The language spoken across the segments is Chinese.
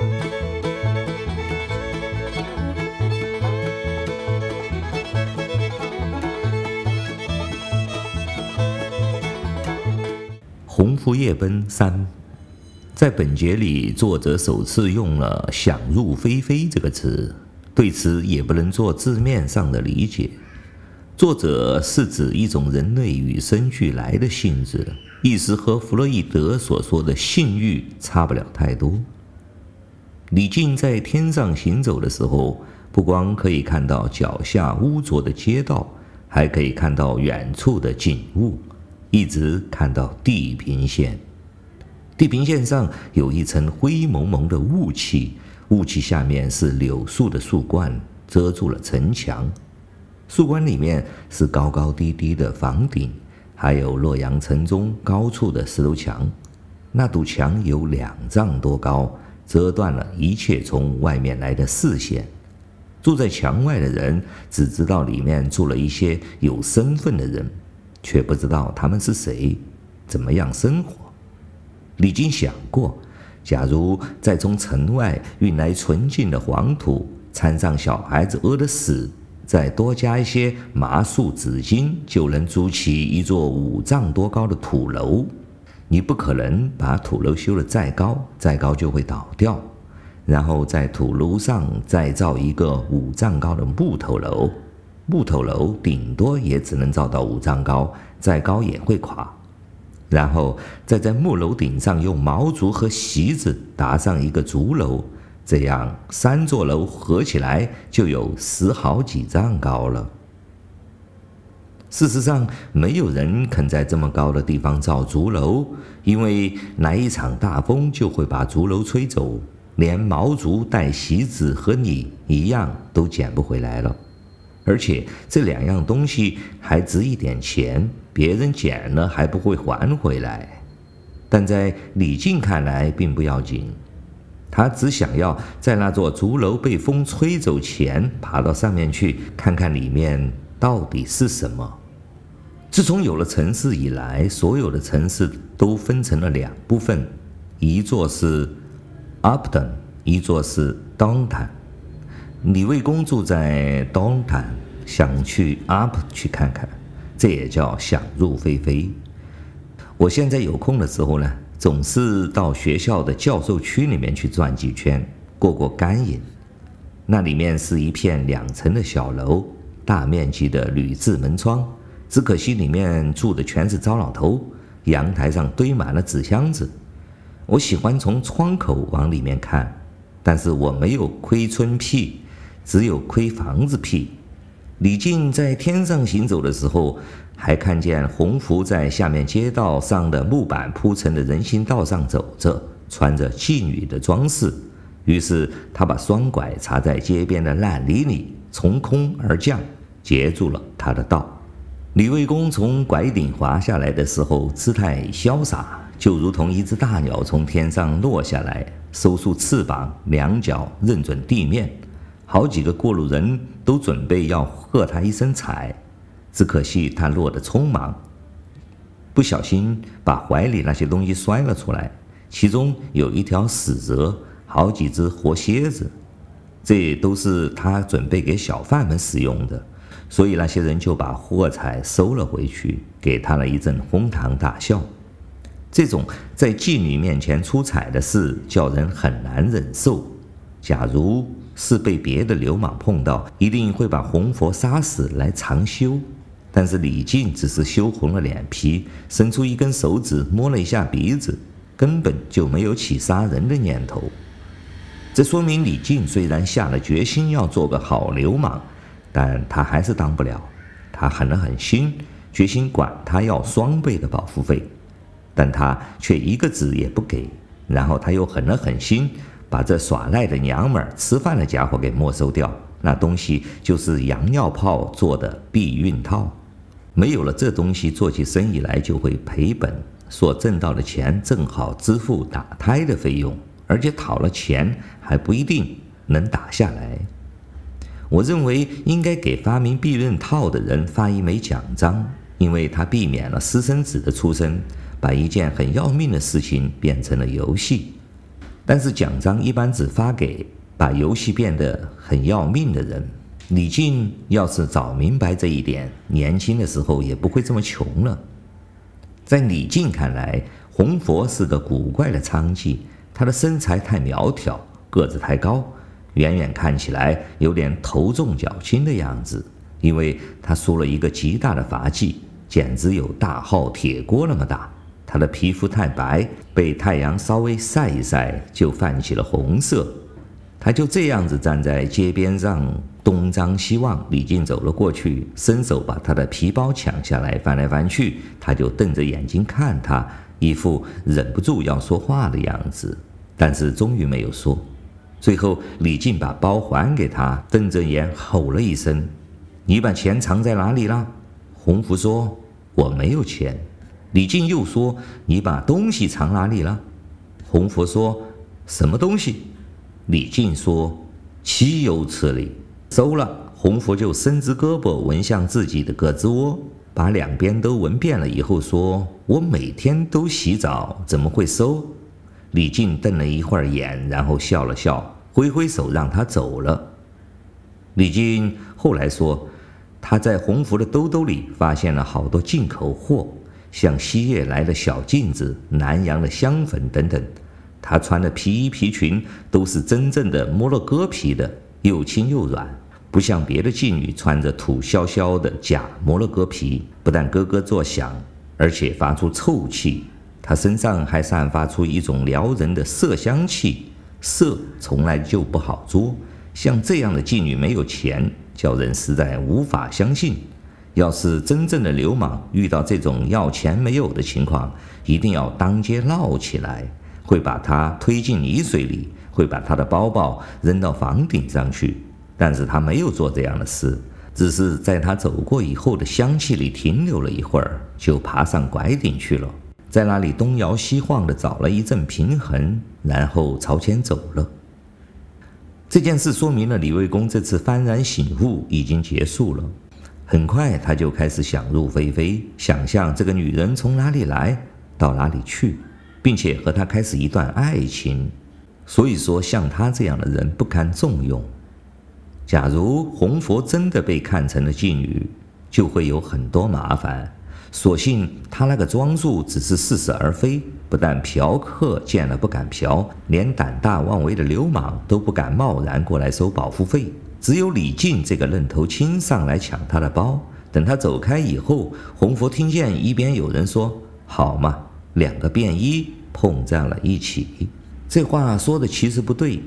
《鸿福夜奔三》在本节里，作者首次用了“想入非非”这个词，对此也不能做字面上的理解。作者是指一种人类与生俱来的性质，意思和弗洛伊德所说的性欲差不了太多。李靖在天上行走的时候，不光可以看到脚下污浊的街道，还可以看到远处的景物。一直看到地平线，地平线上有一层灰蒙蒙的雾气，雾气下面是柳树的树冠，遮住了城墙。树冠里面是高高低低的房顶，还有洛阳城中高处的石头墙。那堵墙有两丈多高，遮断了一切从外面来的视线。住在墙外的人只知道里面住了一些有身份的人。却不知道他们是谁，怎么样生活。李靖想过，假如再从城外运来纯净的黄土，掺上小孩子屙的屎，再多加一些麻树纸巾，就能筑起一座五丈多高的土楼。你不可能把土楼修得再高，再高就会倒掉。然后在土楼上再造一个五丈高的木头楼。木头楼顶多也只能造到五丈高，再高也会垮。然后再在木楼顶上用毛竹和席子搭上一个竹楼，这样三座楼合起来就有十好几丈高了。事实上，没有人肯在这么高的地方造竹楼，因为来一场大风就会把竹楼吹走，连毛竹带席子和你一样都捡不回来了。而且这两样东西还值一点钱，别人捡了还不会还回来。但在李靖看来并不要紧，他只想要在那座竹楼被风吹走前爬到上面去，看看里面到底是什么。自从有了城市以来，所有的城市都分成了两部分，一座是 Upton，一座是 downtown。李卫公住在 downtown，想去 Up 去看看，这也叫想入非非。我现在有空的时候呢，总是到学校的教授区里面去转几圈，过过干瘾。那里面是一片两层的小楼，大面积的铝制门窗，只可惜里面住的全是糟老头。阳台上堆满了纸箱子，我喜欢从窗口往里面看，但是我没有窥村癖。只有窥房子癖。李靖在天上行走的时候，还看见鸿福在下面街道上的木板铺成的人行道上走着，穿着妓女的装饰。于是他把双拐插在街边的烂泥里，从空而降，截住了他的道。李卫公从拐顶滑下来的时候，姿态潇洒，就如同一只大鸟从天上落下来，收束翅膀，两脚认准地面。好几个过路人都准备要喝他一声彩，只可惜他落得匆忙，不小心把怀里那些东西摔了出来，其中有一条死蛇，好几只活蝎子，这都是他准备给小贩们使用的，所以那些人就把货财收了回去，给他了一阵哄堂大笑。这种在妓女面前出彩的事，叫人很难忍受。假如是被别的流氓碰到，一定会把红佛杀死来长羞。但是李靖只是羞红了脸皮，伸出一根手指摸了一下鼻子，根本就没有起杀人的念头。这说明李靖虽然下了决心要做个好流氓，但他还是当不了。他狠了狠心，决心管他要双倍的保护费，但他却一个子也不给。然后他又狠了狠心。把这耍赖的娘们儿吃饭的家伙给没收掉，那东西就是洋尿泡做的避孕套，没有了这东西，做起生意来就会赔本。所挣到的钱正好支付打胎的费用，而且讨了钱还不一定能打下来。我认为应该给发明避孕套的人发一枚奖章，因为他避免了私生子的出生，把一件很要命的事情变成了游戏。但是奖章一般只发给把游戏变得很要命的人。李靖要是早明白这一点，年轻的时候也不会这么穷了。在李靖看来，红佛是个古怪的娼妓，她的身材太苗条，个子太高，远远看起来有点头重脚轻的样子。因为他梳了一个极大的发髻，简直有大号铁锅那么大。他的皮肤太白，被太阳稍微晒一晒就泛起了红色。他就这样子站在街边上。东张西望，李靖走了过去，伸手把他的皮包抢下来，翻来翻去，他就瞪着眼睛看他，一副忍不住要说话的样子，但是终于没有说。最后，李靖把包还给他，瞪着眼吼了一声：“你把钱藏在哪里了？”洪福说：“我没有钱。”李靖又说：“你把东西藏哪里了？”洪福说：“什么东西？”李靖说：“岂有此理。”收了，红福就伸直胳膊闻向自己的胳肢窝，把两边都闻遍了以后说：“我每天都洗澡，怎么会收？”李靖瞪了一会儿眼，然后笑了笑，挥挥手让他走了。李靖后来说，他在红福的兜兜里发现了好多进口货，像西夜来的小镜子、南洋的香粉等等。他穿的皮衣皮裙都是真正的摩洛哥皮的。又轻又软，不像别的妓女穿着土萧萧的假摩洛哥皮，不但咯咯作响，而且发出臭气。她身上还散发出一种撩人的色香气，色从来就不好捉。像这样的妓女没有钱，叫人实在无法相信。要是真正的流氓遇到这种要钱没有的情况，一定要当街闹起来，会把她推进泥水里。会把他的包包扔到房顶上去，但是他没有做这样的事，只是在他走过以后的香气里停留了一会儿，就爬上拐顶去了，在那里东摇西晃的找了一阵平衡，然后朝前走了。这件事说明了李卫公这次幡然醒悟已经结束了，很快他就开始想入非非，想象这个女人从哪里来到哪里去，并且和她开始一段爱情。所以说，像他这样的人不堪重用。假如红佛真的被看成了妓女，就会有很多麻烦。所幸他那个装束只是似是而非，不但嫖客见了不敢嫖，连胆大妄为的流氓都不敢贸然过来收保护费。只有李靖这个愣头青上来抢他的包。等他走开以后，红佛听见一边有人说：“好嘛，两个便衣碰在了一起。”这话说的其实不对，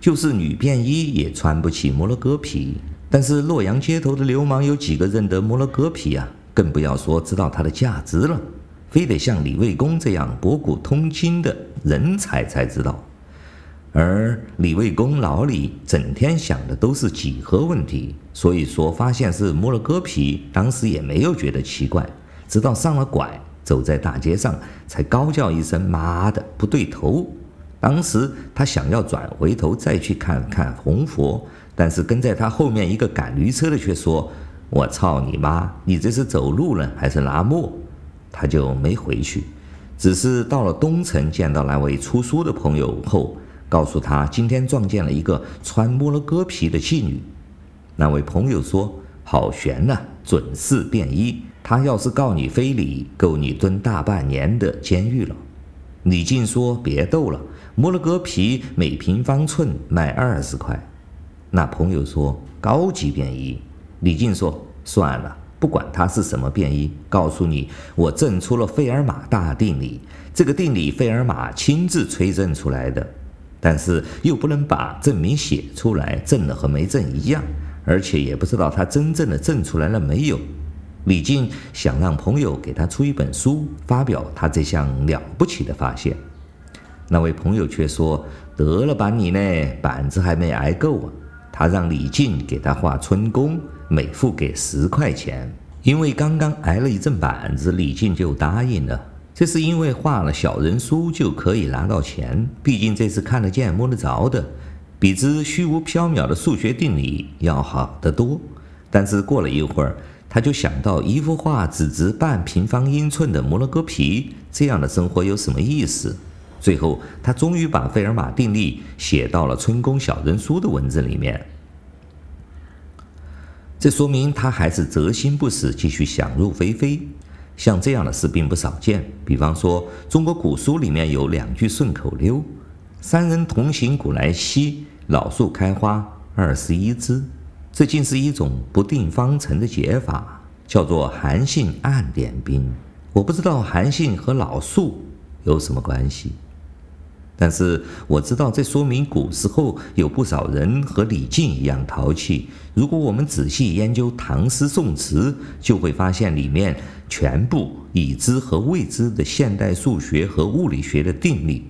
就是女便衣也穿不起摩洛哥皮。但是洛阳街头的流氓有几个认得摩洛哥皮啊？更不要说知道它的价值了。非得像李卫公这样博古通今的人才才知道。而李卫公老李整天想的都是几何问题，所以说发现是摸了哥皮，当时也没有觉得奇怪。直到上了拐，走在大街上，才高叫一声：“妈的，不对头！”当时他想要转回头再去看看红佛，但是跟在他后面一个赶驴车的却说：“我操你妈！你这是走路呢还是拉磨？”他就没回去，只是到了东城见到那位出书的朋友后，告诉他今天撞见了一个穿摩洛哥皮的妓女。那位朋友说：“好悬呐，准是便衣。他要是告你非礼，够你蹲大半年的监狱了。”李靖说：“别逗了。”摩洛哥皮每平方寸卖二十块，那朋友说高级便衣。李靖说算了，不管他是什么便衣，告诉你，我证出了费尔马大定理，这个定理费尔马亲自催证出来的，但是又不能把证明写出来，证了和没证一样，而且也不知道他真正的证出来了没有。李靖想让朋友给他出一本书，发表他这项了不起的发现。那位朋友却说：“得了吧你呢，板子还没挨够啊！”他让李靖给他画春宫，每幅给十块钱。因为刚刚挨了一阵板子，李靖就答应了。这是因为画了小人书就可以拿到钱，毕竟这是看得见摸得着的，比之虚无缥缈的数学定理要好得多。但是过了一会儿，他就想到一幅画只值半平方英寸的摩洛哥皮，这样的生活有什么意思？最后，他终于把费尔马定律写到了春宫小人书的文字里面。这说明他还是择心不死，继续想入非非。像这样的事并不少见。比方说，中国古书里面有两句顺口溜：“三人同行古来稀，老树开花二十一枝。”这竟是一种不定方程的解法，叫做韩信暗点兵。我不知道韩信和老树有什么关系。但是我知道，这说明古时候有不少人和李靖一样淘气。如果我们仔细研究唐诗宋词，就会发现里面全部已知和未知的现代数学和物理学的定理。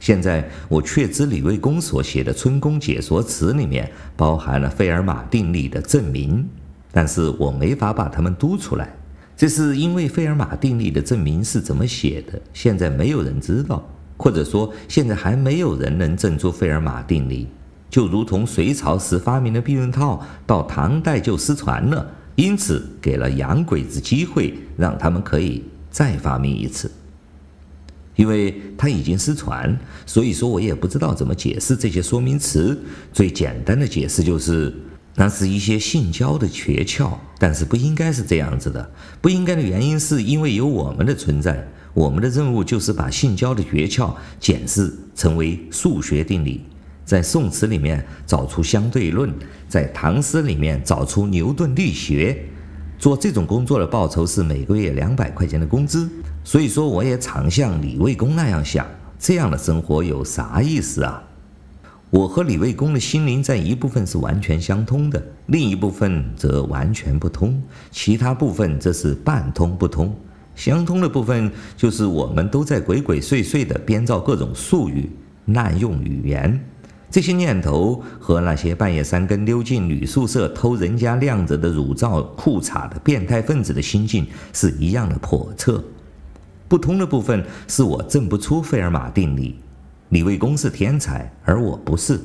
现在我确知李卫公所写的《春宫解说词》里面包含了费尔马定理的证明，但是我没法把它们读出来。这是因为费尔马定理的证明是怎么写的，现在没有人知道。或者说，现在还没有人能证出费尔马定理，就如同隋朝时发明的避孕套，到唐代就失传了，因此给了洋鬼子机会，让他们可以再发明一次。因为它已经失传，所以说我也不知道怎么解释这些说明词。最简单的解释就是，那是一些性交的诀窍，但是不应该是这样子的。不应该的原因是因为有我们的存在。我们的任务就是把性交的诀窍检视成为数学定理，在宋词里面找出相对论，在唐诗里面找出牛顿力学。做这种工作的报酬是每个月两百块钱的工资。所以说，我也常像李卫公那样想：这样的生活有啥意思啊？我和李卫公的心灵在一部分是完全相通的，另一部分则完全不通，其他部分则是半通不通。相通的部分就是我们都在鬼鬼祟祟地编造各种术语，滥用语言。这些念头和那些半夜三更溜进女宿舍偷人家晾着的乳罩裤衩的变态分子的心境是一样的叵测。不通的部分是我证不出费尔马定理，李卫公是天才，而我不是。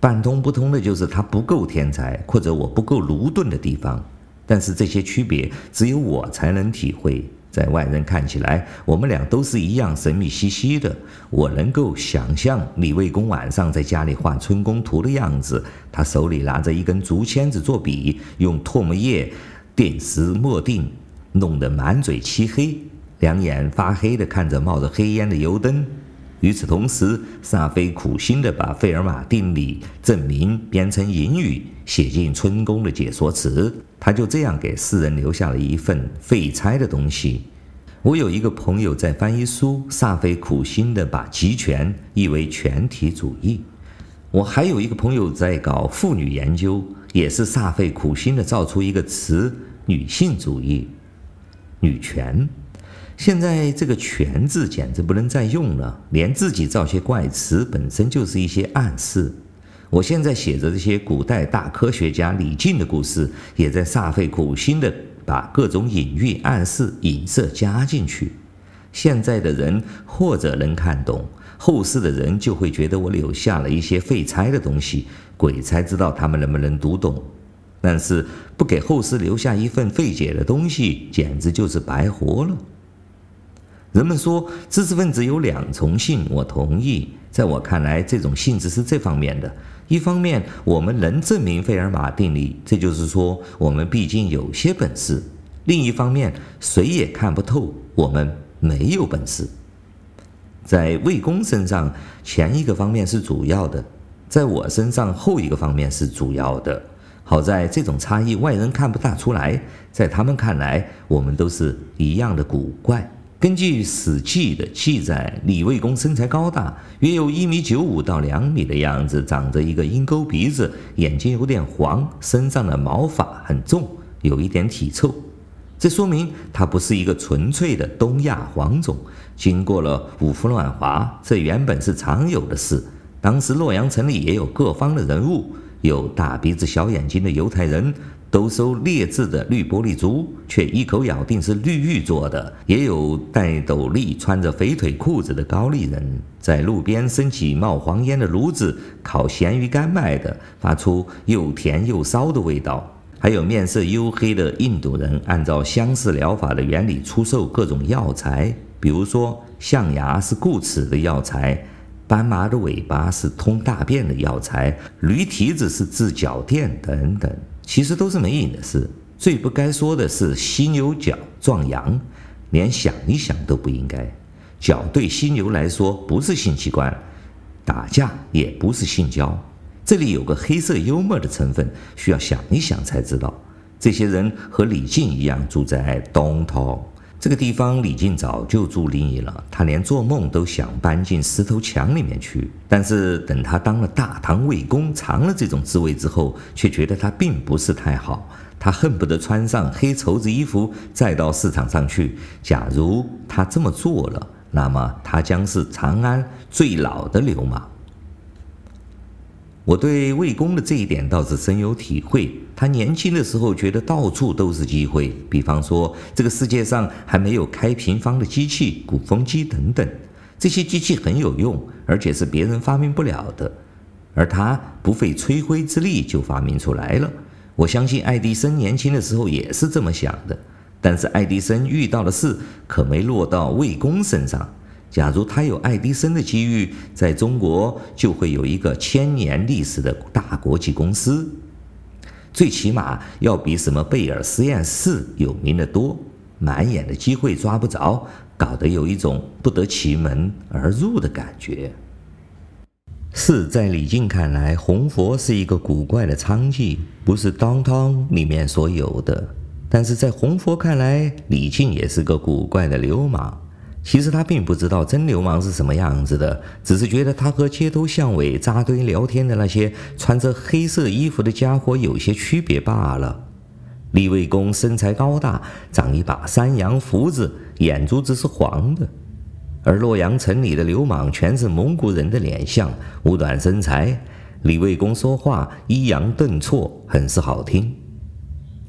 半通不通的就是他不够天才，或者我不够鲁钝的地方。但是这些区别只有我才能体会。在外人看起来，我们俩都是一样神秘兮兮的。我能够想象李卫公晚上在家里画春宫图的样子，他手里拿着一根竹签子做笔，用唾沫液点石墨锭，弄得满嘴漆黑，两眼发黑的看着冒着黑烟的油灯。与此同时，萨菲苦心地把费尔马定理证明编成引语，写进春宫的解说词。他就这样给世人留下了一份废柴的东西。我有一个朋友在翻译书，萨菲苦心地把集权译为全体主义。我还有一个朋友在搞妇女研究，也是萨菲苦心地造出一个词——女性主义、女权。现在这个“权”字简直不能再用了，连自己造些怪词本身就是一些暗示。我现在写着这些古代大科学家李靖的故事，也在煞费苦心地把各种隐喻、暗示、影射加进去。现在的人或者能看懂，后世的人就会觉得我留下了一些废材的东西，鬼才知道他们能不能读懂。但是不给后世留下一份费解的东西，简直就是白活了。人们说知识分子有两重性，我同意。在我看来，这种性质是这方面的：一方面，我们能证明费尔马定理，这就是说，我们毕竟有些本事；另一方面，谁也看不透，我们没有本事。在魏公身上，前一个方面是主要的；在我身上，后一个方面是主要的。好在这种差异外人看不大出来，在他们看来，我们都是一样的古怪。根据《史记》的记载，李卫公身材高大，约有一米九五到两米的样子，长着一个鹰钩鼻子，眼睛有点黄，身上的毛发很重，有一点体臭。这说明他不是一个纯粹的东亚黄种。经过了五胡乱华，这原本是常有的事。当时洛阳城里也有各方的人物，有大鼻子小眼睛的犹太人。都收劣质的绿玻璃珠，却一口咬定是绿玉做的；也有戴斗笠、穿着肥腿裤子的高丽人，在路边升起冒黄烟的炉子烤咸鱼干卖的，发出又甜又骚的味道；还有面色黝黑的印度人，按照相似疗法的原理出售各种药材。比如说象牙是固齿的药材，斑马的尾巴是通大便的药材，驴蹄子是治脚垫等等，其实都是没瘾的事。最不该说的是犀牛角撞羊，连想一想都不应该。角对犀牛来说不是性器官，打架也不是性交。这里有个黑色幽默的成分，需要想一想才知道。这些人和李靖一样住在东头这个地方，李靖早就住腻了，他连做梦都想搬进石头墙里面去。但是等他当了大唐魏公，尝了这种滋味之后，却觉得他并不是太好。他恨不得穿上黑绸子衣服，再到市场上去。假如他这么做了，那么他将是长安最老的流氓。我对魏公的这一点倒是深有体会。他年轻的时候觉得到处都是机会，比方说这个世界上还没有开平方的机器，鼓风机等等，这些机器很有用，而且是别人发明不了的，而他不费吹灰之力就发明出来了。我相信爱迪生年轻的时候也是这么想的，但是爱迪生遇到的事可没落到魏公身上。假如他有爱迪生的机遇，在中国就会有一个千年历史的大国际公司，最起码要比什么贝尔实验室有名得多。满眼的机会抓不着，搞得有一种不得其门而入的感觉。是在李靖看来，红佛是一个古怪的娼妓，不是当当里面所有的。但是在红佛看来，李靖也是个古怪的流氓。其实他并不知道真流氓是什么样子的，只是觉得他和街头巷尾扎堆聊天的那些穿着黑色衣服的家伙有些区别罢了。李卫公身材高大，长一把山羊胡子，眼珠子是黄的；而洛阳城里的流氓全是蒙古人的脸相，五短身材。李卫公说话抑扬顿挫，很是好听。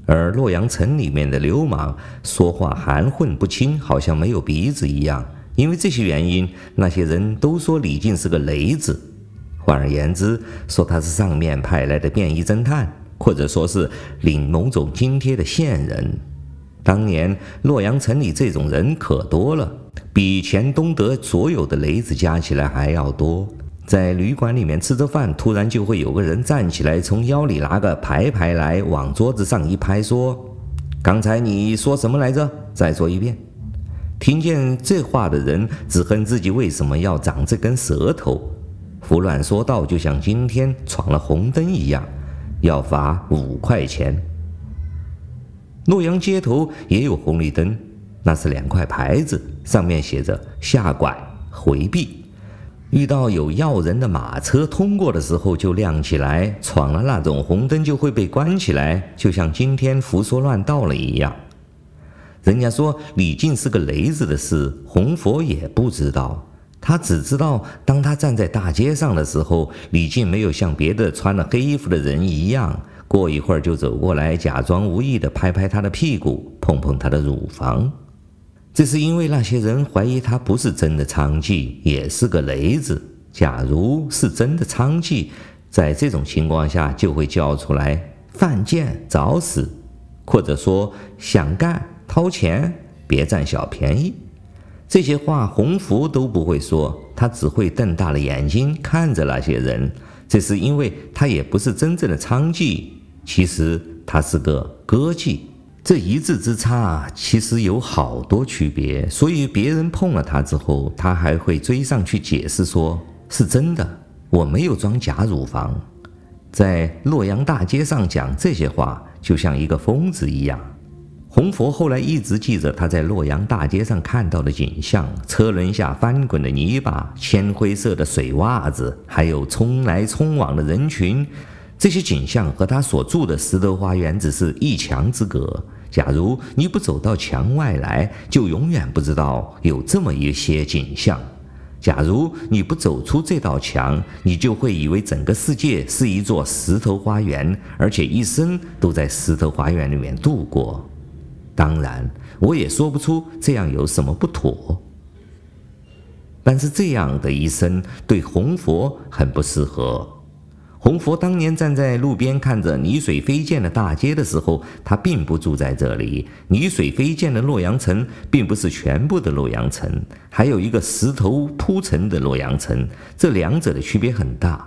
而洛阳城里面的流氓说话含混不清，好像没有鼻子一样。因为这些原因，那些人都说李靖是个雷子。换而言之，说他是上面派来的便衣侦探，或者说是领某种津贴的线人。当年洛阳城里这种人可多了，比全东德所有的雷子加起来还要多。在旅馆里面吃着饭，突然就会有个人站起来，从腰里拿个牌牌来，往桌子上一拍，说：“刚才你说什么来着？再说一遍。”听见这话的人只恨自己为什么要长这根舌头，胡乱说道，就像今天闯了红灯一样，要罚五块钱。洛阳街头也有红绿灯，那是两块牌子，上面写着“下拐回避”。遇到有要人的马车通过的时候就亮起来，闯了那种红灯就会被关起来，就像今天胡说乱道了一样。人家说李靖是个雷子的事，红佛也不知道，他只知道当他站在大街上的时候，李靖没有像别的穿了黑衣服的人一样，过一会儿就走过来，假装无意地拍拍他的屁股，碰碰他的乳房。这是因为那些人怀疑他不是真的娼妓，也是个雷子。假如是真的娼妓，在这种情况下就会叫出来“犯贱找死”，或者说“想干掏钱，别占小便宜”。这些话洪福都不会说，他只会瞪大了眼睛看着那些人。这是因为他也不是真正的娼妓，其实他是个歌妓。这一字之差，其实有好多区别，所以别人碰了他之后，他还会追上去解释说：“是真的，我没有装假乳房。”在洛阳大街上讲这些话，就像一个疯子一样。红佛后来一直记着他在洛阳大街上看到的景象：车轮下翻滚的泥巴、铅灰色的水袜子，还有冲来冲往的人群。这些景象和他所住的石头花园只是一墙之隔。假如你不走到墙外来，就永远不知道有这么一些景象。假如你不走出这道墙，你就会以为整个世界是一座石头花园，而且一生都在石头花园里面度过。当然，我也说不出这样有什么不妥。但是这样的一生对红佛很不适合。弘佛当年站在路边看着泥水飞溅的大街的时候，他并不住在这里。泥水飞溅的洛阳城并不是全部的洛阳城，还有一个石头铺成的洛阳城，这两者的区别很大。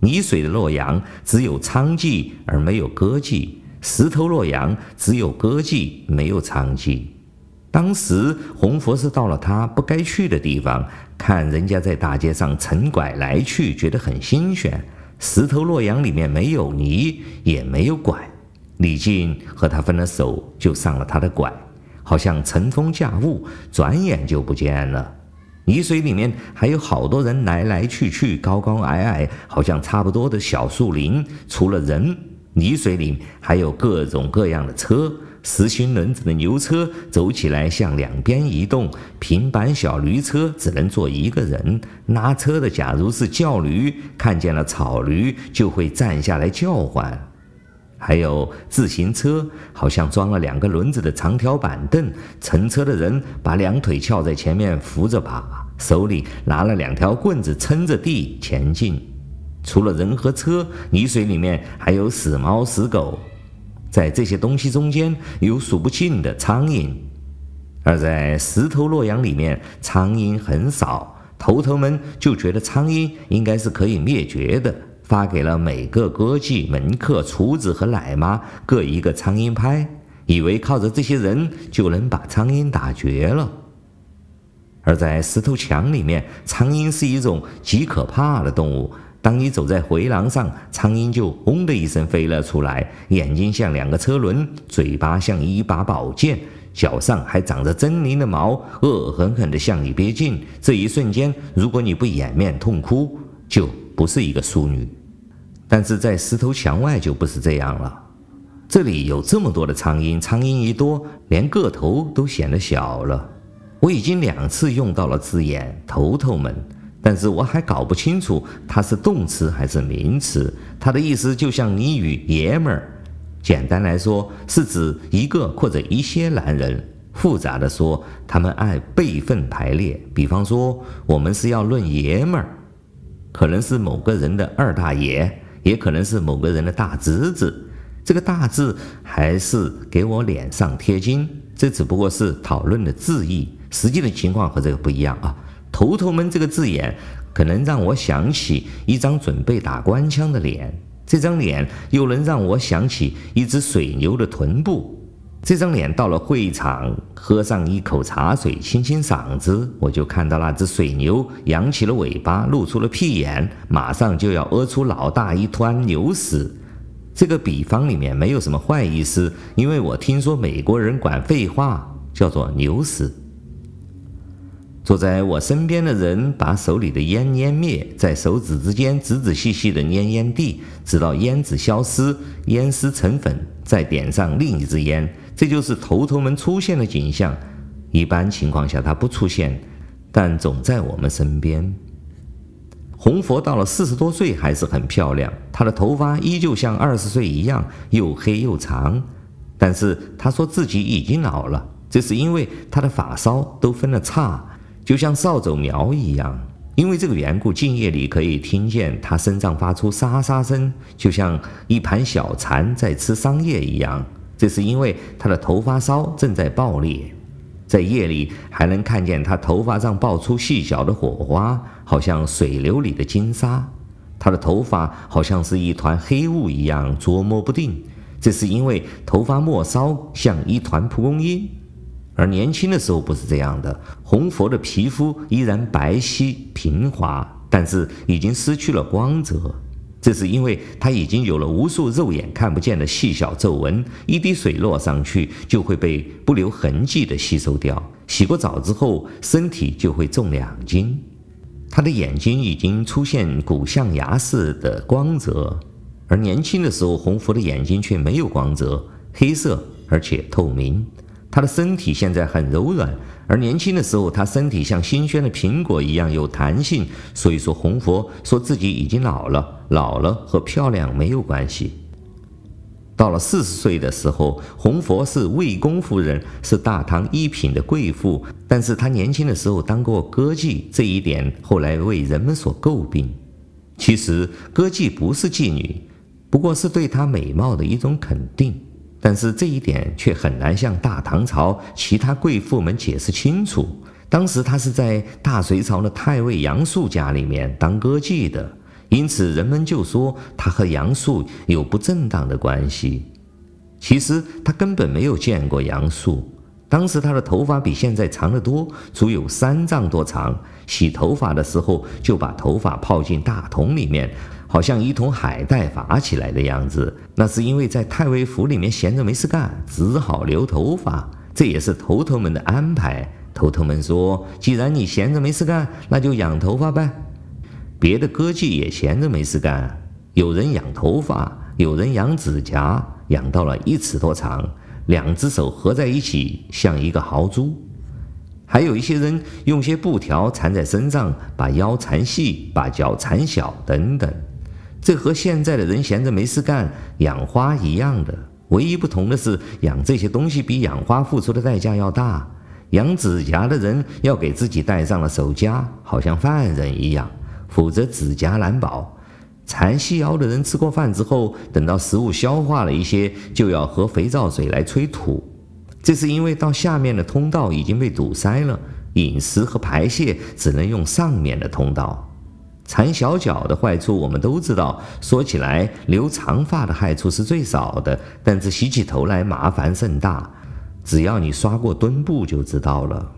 泥水的洛阳只有娼妓而没有歌妓，石头洛阳只有歌妓没有娼妓。当时红佛是到了他不该去的地方，看人家在大街上城拐来去，觉得很新鲜。石头洛阳里面没有泥，也没有拐。李靖和他分了手，就上了他的拐，好像乘风驾雾，转眼就不见了。泥水里面还有好多人来来去去，高高矮矮，好像差不多的小树林。除了人，泥水里还有各种各样的车。实心轮子的牛车走起来向两边移动，平板小驴车只能坐一个人。拉车的假如是叫驴，看见了草驴就会站下来叫唤。还有自行车，好像装了两个轮子的长条板凳，乘车的人把两腿翘在前面扶着把，手里拿了两条棍子撑着地前进。除了人和车，泥水里面还有死猫死狗。在这些东西中间有数不尽的苍蝇，而在石头洛阳里面，苍蝇很少。头头们就觉得苍蝇应该是可以灭绝的，发给了每个歌妓、门客、厨子和奶妈各一个苍蝇拍，以为靠着这些人就能把苍蝇打绝了。而在石头墙里面，苍蝇是一种极可怕的动物。当你走在回廊上，苍蝇就“嗡”的一声飞了出来，眼睛像两个车轮，嘴巴像一把宝剑，脚上还长着狰狞的毛，恶狠狠地向你逼近。这一瞬间，如果你不掩面痛哭，就不是一个淑女。但是在石头墙外就不是这样了，这里有这么多的苍蝇，苍蝇一多，连个头都显得小了。我已经两次用到了字眼“头头们”。但是我还搞不清楚它是动词还是名词，它的意思就像俚语“爷们儿”，简单来说是指一个或者一些男人；复杂的说，他们按辈分排列。比方说，我们是要论爷们儿，可能是某个人的二大爷，也可能是某个人的大侄子。这个“大”字还是给我脸上贴金，这只不过是讨论的字义，实际的情况和这个不一样啊。头头们这个字眼，可能让我想起一张准备打官腔的脸，这张脸又能让我想起一只水牛的臀部。这张脸到了会场，喝上一口茶水，清清嗓子，我就看到那只水牛扬起了尾巴，露出了屁眼，马上就要屙出老大一滩牛屎。这个比方里面没有什么坏意思，因为我听说美国人管废话叫做牛屎。坐在我身边的人把手里的烟捻灭，在手指之间仔仔细细地捻烟蒂，直到烟纸消失，烟丝成粉，再点上另一支烟。这就是头头们出现的景象。一般情况下他不出现，但总在我们身边。红佛到了四十多岁还是很漂亮，她的头发依旧像二十岁一样又黑又长，但是她说自己已经老了，这是因为她的发梢都分了叉。就像扫帚苗一样，因为这个缘故，静夜里可以听见他身上发出沙沙声，就像一盘小蚕在吃桑叶一样。这是因为他的头发梢正在爆裂，在夜里还能看见他头发上爆出细小的火花，好像水流里的金沙。他的头发好像是一团黑雾一样捉摸不定，这是因为头发末梢像一团蒲公英。而年轻的时候不是这样的，红佛的皮肤依然白皙平滑，但是已经失去了光泽。这是因为他已经有了无数肉眼看不见的细小皱纹，一滴水落上去就会被不留痕迹地吸收掉。洗过澡之后，身体就会重两斤。他的眼睛已经出现骨象牙似的光泽，而年轻的时候，红佛的眼睛却没有光泽，黑色而且透明。他的身体现在很柔软，而年轻的时候，他身体像新鲜的苹果一样有弹性。所以说，红佛说自己已经老了，老了和漂亮没有关系。到了四十岁的时候，红佛是魏公夫人，是大唐一品的贵妇，但是她年轻的时候当过歌妓，这一点后来为人们所诟病。其实歌妓不是妓女，不过是对她美貌的一种肯定。但是这一点却很难向大唐朝其他贵妇们解释清楚。当时他是在大隋朝的太尉杨素家里面当歌妓的，因此人们就说他和杨素有不正当的关系。其实他根本没有见过杨素。当时他的头发比现在长得多，足有三丈多长。洗头发的时候就把头发泡进大桶里面。好像一桶海带拔起来的样子，那是因为在太尉府里面闲着没事干，只好留头发，这也是头头们的安排。头头们说，既然你闲着没事干，那就养头发呗。别的歌妓也闲着没事干，有人养头发，有人养指甲，养到了一尺多长，两只手合在一起像一个豪猪。还有一些人用些布条缠在身上，把腰缠细，把脚缠小，等等。这和现在的人闲着没事干养花一样的，唯一不同的是，养这些东西比养花付出的代价要大。养指甲的人要给自己戴上了手枷，好像犯人一样，否则指甲难保。缠细腰的人吃过饭之后，等到食物消化了一些，就要喝肥皂水来催吐，这是因为到下面的通道已经被堵塞了，饮食和排泄只能用上面的通道。缠小脚的坏处我们都知道，说起来留长发的害处是最少的，但是洗起头来麻烦甚大。只要你刷过墩布就知道了。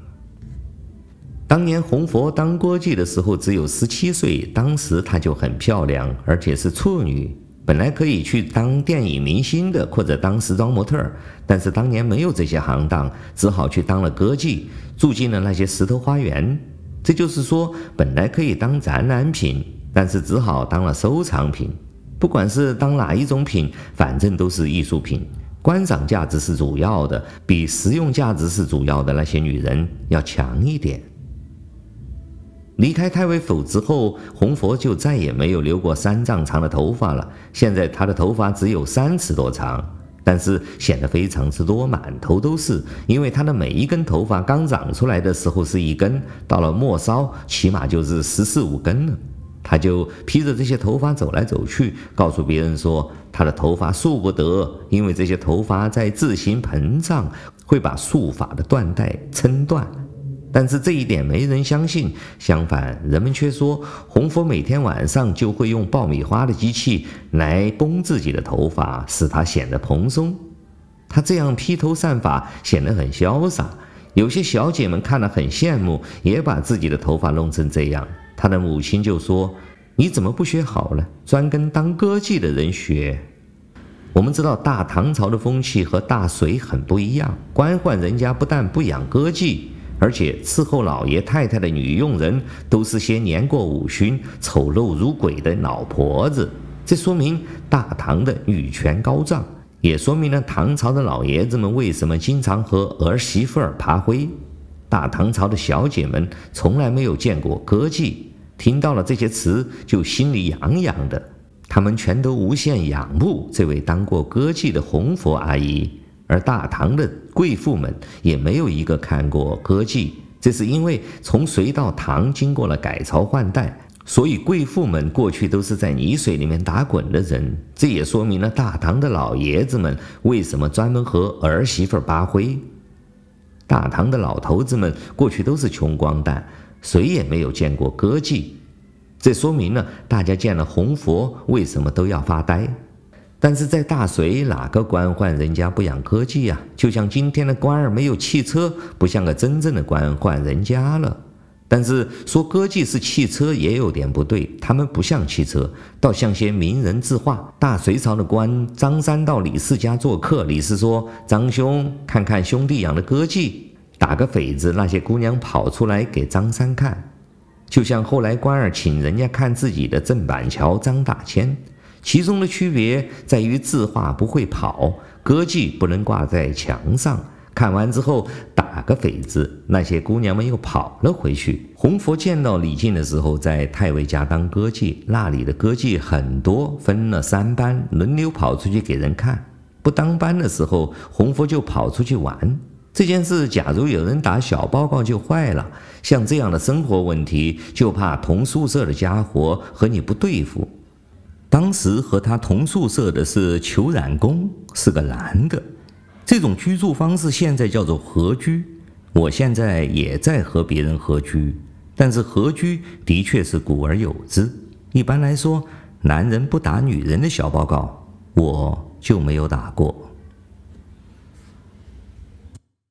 当年红佛当歌妓的时候只有十七岁，当时她就很漂亮，而且是处女，本来可以去当电影明星的或者当时装模特儿，但是当年没有这些行当，只好去当了歌妓，住进了那些石头花园。这就是说，本来可以当展览品，但是只好当了收藏品。不管是当哪一种品，反正都是艺术品，观赏价值是主要的，比实用价值是主要的那些女人要强一点。离开太尉府之后，红佛就再也没有留过三丈长的头发了。现在她的头发只有三尺多长。但是显得非常之多，满头都是，因为他的每一根头发刚长出来的时候是一根，到了末梢起码就是十四五根了。他就披着这些头发走来走去，告诉别人说他的头发束不得，因为这些头发在自行膨胀，会把束发的缎带撑断。但是这一点没人相信，相反，人们却说红佛每天晚上就会用爆米花的机器来崩自己的头发，使它显得蓬松。他这样披头散发，显得很潇洒。有些小姐们看了很羡慕，也把自己的头发弄成这样。他的母亲就说：“你怎么不学好呢，专跟当歌妓的人学？”我们知道大唐朝的风气和大隋很不一样，官宦人家不但不养歌妓。而且伺候老爷太太的女佣人都是些年过五旬、丑陋如鬼的老婆子，这说明大唐的女权高涨，也说明了唐朝的老爷子们为什么经常和儿媳妇儿爬灰。大唐朝的小姐们从来没有见过歌妓，听到了这些词就心里痒痒的，她们全都无限仰慕这位当过歌妓的红佛阿姨。而大唐的贵妇们也没有一个看过歌妓，这是因为从隋到唐经过了改朝换代，所以贵妇们过去都是在泥水里面打滚的人。这也说明了大唐的老爷子们为什么专门和儿媳妇扒灰。大唐的老头子们过去都是穷光蛋，谁也没有见过歌妓，这说明了大家见了红佛为什么都要发呆。但是在大隋，哪个官宦人家不养歌妓呀？就像今天的官儿没有汽车，不像个真正的官宦人家了。但是说歌妓是汽车也有点不对，他们不像汽车，倒像些名人字画。大隋朝的官张三到李四家做客，李四说：“张兄，看看兄弟养的歌妓。”打个匪子，那些姑娘跑出来给张三看，就像后来官儿请人家看自己的郑板桥、张大千。其中的区别在于字画不会跑，歌妓不能挂在墙上。看完之后打个匪子，那些姑娘们又跑了回去。红佛见到李靖的时候，在太尉家当歌妓，那里的歌妓很多，分了三班，轮流跑出去给人看。不当班的时候，红佛就跑出去玩。这件事，假如有人打小报告就坏了。像这样的生活问题，就怕同宿舍的家伙和你不对付。当时和他同宿舍的是裘冉公，是个男的。这种居住方式现在叫做合居。我现在也在和别人合居，但是合居的确是古而有之。一般来说，男人不打女人的小报告，我就没有打过。